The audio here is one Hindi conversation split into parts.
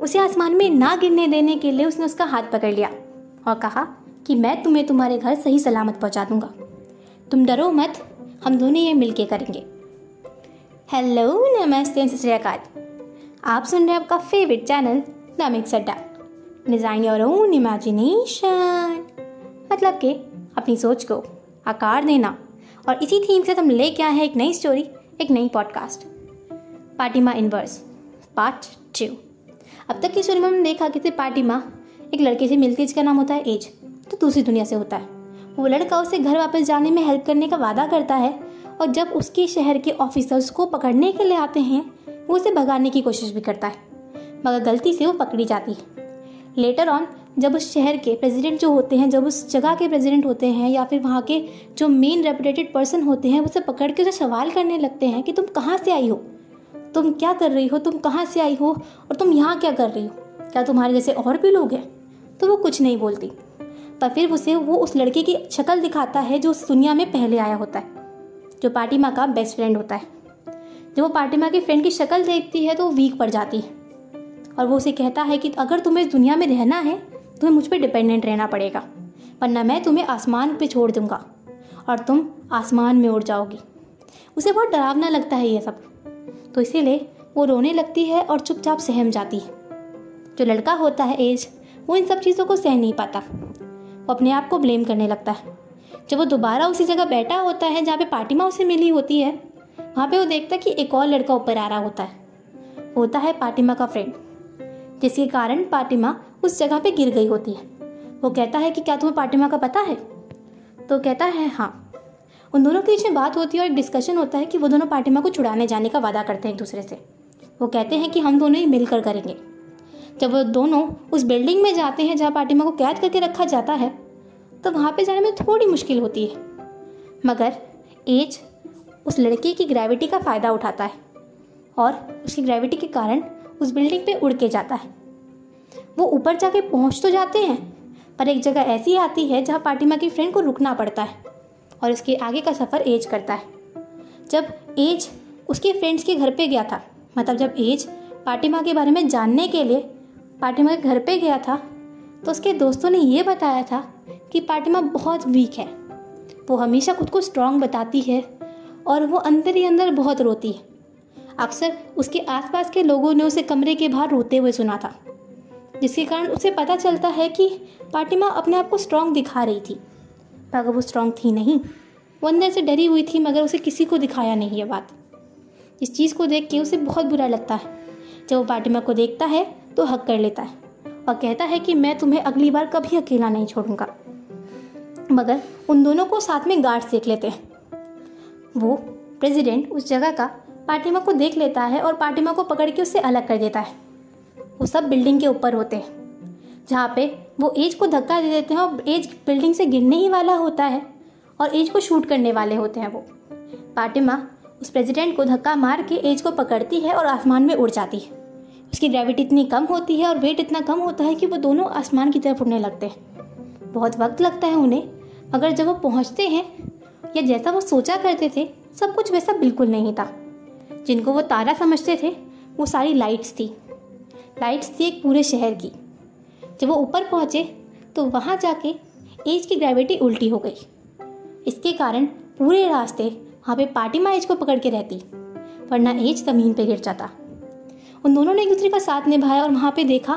उसे आसमान में ना गिरने देने के लिए उसने उसका हाथ पकड़ लिया और कहा कि मैं तुम्हें तुम्हारे घर सही सलामत पहुँचा दूँगा। तुम डरो मत, हम दोनों ये मिलके करेंगे। हेलो, नमस्ते सत आप सुन रहे हैं आपका फेवरेट चैनल नमिक सड्डा। डिज़ाइन योर ओन इमेजिनेशन मतलब कि अपनी सोच को आकार देना। और इसी थीम से तुम ले क्या है एक नई स्टोरी एक नई पॉडकास्ट पार्टिमा इनवर्स पार्ट टू अब तक की स्टोरी में हमने देखा पार्टी माँ, एक लड़के से मिलती है जिसका नाम होता है एज तो दूसरी दुनिया से होता है। वो लड़का उसे घर वापस जाने में हेल्प करने का वादा करता है और जब उसके शहर के ऑफिसर्स को पकड़ने के लिए आते हैं, वो उसे भगाने की कोशिश भी करता है। मगर गलती से वो पकड़ी जाती है। लेटर ऑन जब उस शहर के प्रेसिडेंट जो होते हैं, जब उस जगह के प्रेसिडेंट होते हैं या फिर वहाँ के जो मेन रेपुटेटेड पर्सन होते हैं उसे पकड़ के उसे सवाल करने लगते हैं कि तुम कहाँ से आई हो? तुम क्या कर रही हो? तुम कहाँ से आई हो? और तुम यहाँ क्या कर रही हो? क्या तुम्हारे जैसे और भी लोग हैं? तो वो कुछ नहीं बोलती। पर फिर उसे वो उस लड़के की शक्ल दिखाता है जो उस दुनिया में पहले आया होता है, जो पार्टी माँ का बेस्ट फ्रेंड होता है। जब वो पार्टी माँ की फ्रेंड की शक्ल देखती है तो वो वीक पड़ जाती है। और वो उसे कहता है कि अगर तुम्हें इस दुनिया में रहना है, तुम्हें मुझ पर डिपेंडेंट रहना पड़ेगा, वरना मैं तुम्हें आसमान पे छोड़ दूँगा और तुम आसमान में उड़ जाओगी। उसे बहुत डरावना लगता है ये सब। तो इसीलिए वो रोने लगती है और चुपचाप सहम जाती है। जो लड़का होता है एज, वो इन सब चीज़ों को सह नहीं पाता। वो अपने आप को ब्लेम करने लगता है। जब वो दोबारा उसी जगह बैठा होता है जहाँ पे पार्टिमा उसे मिली होती है, वहाँ पे वो देखता है कि एक और लड़का ऊपर आ रहा होता है। होता है पार्टिमा का फ्रेंड जिसके कारण पार्टिमा उस जगह पे गिर गई होती है। वो कहता है कि क्या तुम्हें पार्टिमा का पता है? तो कहता है हाँ। उन दोनों के बीच में बात होती है और एक डिस्कशन होता है कि वो दोनों पार्टिमा को छुड़ाने जाने का वादा करते हैं एक दूसरे से। वो कहते हैं कि हम दोनों ही मिलकर करेंगे। जब वो दोनों उस बिल्डिंग में जाते हैं जहाँ पार्टिमा को कैद करके रखा जाता है तो वहाँ पे जाने में थोड़ी मुश्किल होती है। मगर एज उस लड़के की ग्रेविटी का फ़ायदा उठाता है और उसकी ग्रेविटी के कारण उस बिल्डिंग पे उड़ के जाता है। वो ऊपर जाके पहुँच तो जाते हैं, पर एक जगह ऐसी आती है जहाँ पार्टिमा की फ्रेंड को रुकना पड़ता है। और उसके आगे का सफ़र एज करता है। जब एज उसके फ्रेंड्स के घर पे गया था मतलब जब एज पाटिमा के बारे में जानने के लिए पाटिमा के घर पे गया था तो उसके दोस्तों ने ये बताया था कि पाटिमा बहुत वीक है। वो हमेशा खुद को स्ट्रांग बताती है और वो अंदर ही अंदर बहुत रोती है। अक्सर उसके आसपास के लोगों ने उसे कमरे के बाहर रोते हुए सुना था, जिसके कारण उसे पता चलता है कि पाटिमा अपने आप को स्ट्रांग दिखा रही थी। पर अगर वो स्ट्रांग थी नहीं, वो अंदर से डरी हुई थी, मगर उसे किसी को दिखाया नहीं ये बात। इस चीज़ को देख के उसे बहुत बुरा लगता है। जब वो पार्टिमा को देखता है तो हक कर लेता है और कहता है कि मैं तुम्हें अगली बार कभी अकेला नहीं छोड़ूँगा। मगर उन दोनों को साथ में गार्ड देख लेते हैं। वो प्रेसिडेंट उस जगह का पार्टिमा को देख लेता है और पार्टिमा को पकड़ के उससे अलग कर देता है। वो सब बिल्डिंग के ऊपर होते हैं। जहाँ पे वो एज को धक्का दे देते हैं और एज बिल्डिंग से गिरने ही वाला होता है और एज को शूट करने वाले होते हैं वो। पार्टिमा उस प्रेसिडेंट को धक्का मार के एज को पकड़ती है और आसमान में उड़ जाती है। उसकी ग्रेविटी इतनी कम होती है और वेट इतना कम होता है कि वो दोनों आसमान की तरफ़ उड़ने लगते हैं। बहुत वक्त लगता है उन्हें, मगर जब वो पहुँचते हैं या जैसा वो सोचा करते थे, सब कुछ वैसा बिल्कुल नहीं था। जिनको वो तारा समझते थे, वो सारी लाइट्स थी। लाइट्स थी एक पूरे शहर की। जब वो ऊपर पहुँचे तो वहाँ जाके एज की ग्रेविटी उल्टी हो गई। इसके कारण पूरे रास्ते वहाँ पे पार्टी एज को पकड़ के रहती, वरना एज ज़मीन पे गिर जाता। उन दोनों ने एक दूसरे का साथ निभाया और वहाँ पे देखा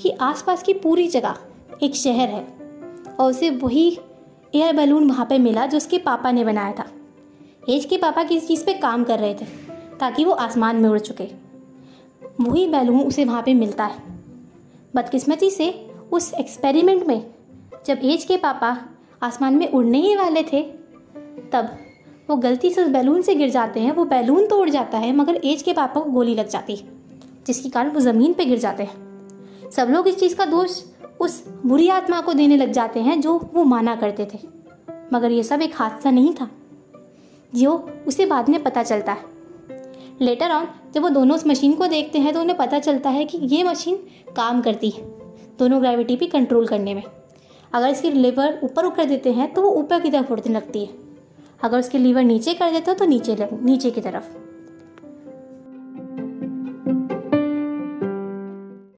कि आसपास की पूरी जगह एक शहर है और उसे वही एयर बैलून वहाँ पे मिला जो उसके पापा ने बनाया था। एज के पापा किस चीज़ पे काम कर रहे थे ताकि वो आसमान में उड़ चुके। वही बैलून उसे वहाँ पे मिलता है। बदकिस्मती से उस एक्सपेरिमेंट में, जब एज के पापा आसमान में उड़ने ही वाले थे, तब वो गलती से उस बैलून से गिर जाते हैं। वो बैलून तो उड़ जाता है, मगर एज के पापा को गोली लग जाती है, जिसके कारण वो ज़मीन पे गिर जाते हैं। सब लोग इस चीज़ का दोष उस बुरी आत्मा को देने लग जाते हैं, जो वो माना करते थे। मगर ये सब एक हादसा नहीं था। जो उसे बाद में पता चलता है। लेटर ऑन जब वो दोनों उस मशीन को देखते हैं तो उन्हें पता चलता है कि ये मशीन काम करती है, दोनों ग्रेविटी भी कंट्रोल करने में। अगर इसकी लीवर ऊपर कर देते हैं तो वो ऊपर की तरफ़ उड़ने लगती है। अगर उसके लीवर नीचे कर देते हो तो नीचे लग, नीचे की तरफ़।